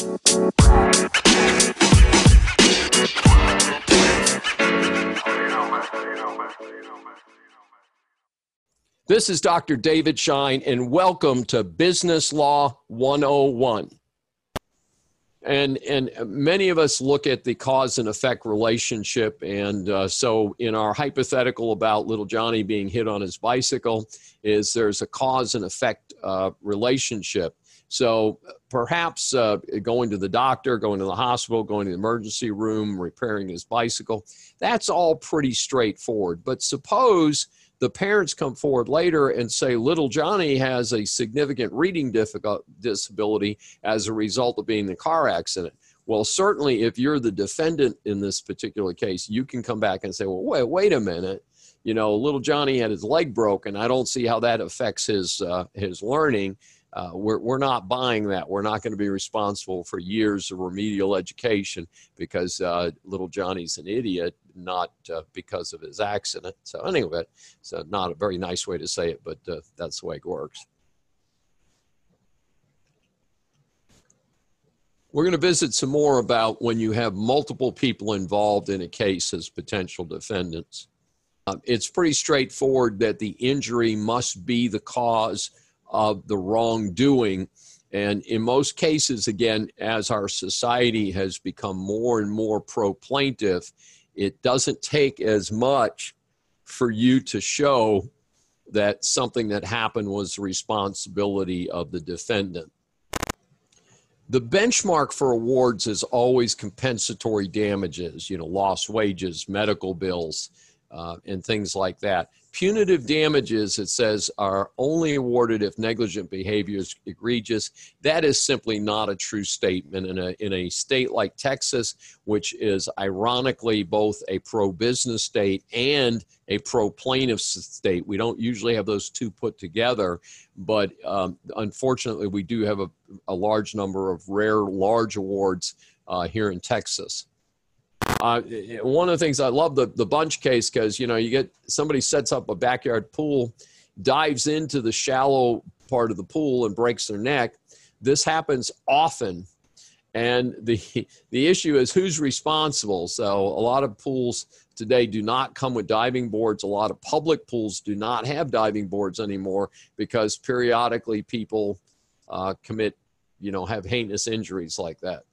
This is Dr. David Shine, and welcome to Business Law 101. And, and many of us look at the cause and effect relationship. And uh, so, in our hypothetical about little Johnny being hit on his bicycle, is there's a cause and effect uh, relationship. So, perhaps uh, going to the doctor, going to the hospital, going to the emergency room, repairing his bicycle, that's all pretty straightforward. But suppose the parents come forward later and say little johnny has a significant reading disability as a result of being in the car accident. Well certainly if you're the defendant in this particular case you can come back and say well wait wait a minute. You know little johnny had his leg broken. I don't see how that affects his uh, his learning uh, we're, we're not buying that. We're not going to be responsible for years of remedial education because uh, little Johnny's an idiot, not uh, because of his accident. So, anyway, it's not a very nice way to say it, but uh, that's the way it works. We're going to visit some more about when you have multiple people involved in a case as potential defendants. Uh, it's pretty straightforward that the injury must be the cause of the wrongdoing. And in most cases, again, as our society has become more and more pro plaintiff, it doesn't take as much for you to show that something that happened was the responsibility of the defendant. The benchmark for awards is always compensatory damages, you know, lost wages, medical bills, uh, and things like that. Punitive damages, it says, are only awarded if negligent behavior is egregious. That is simply not a true statement. In a, in a state like Texas, which is ironically both a pro business state and a pro plaintiff state, we don't usually have those two put together. But um, unfortunately, we do have a, a large number of rare large awards uh, here in Texas. Uh, one of the things I love the the bunch case because you know you get somebody sets up a backyard pool, dives into the shallow part of the pool and breaks their neck. This happens often, and the the issue is who's responsible. So a lot of pools today do not come with diving boards. A lot of public pools do not have diving boards anymore because periodically people uh, commit, you know, have heinous injuries like that.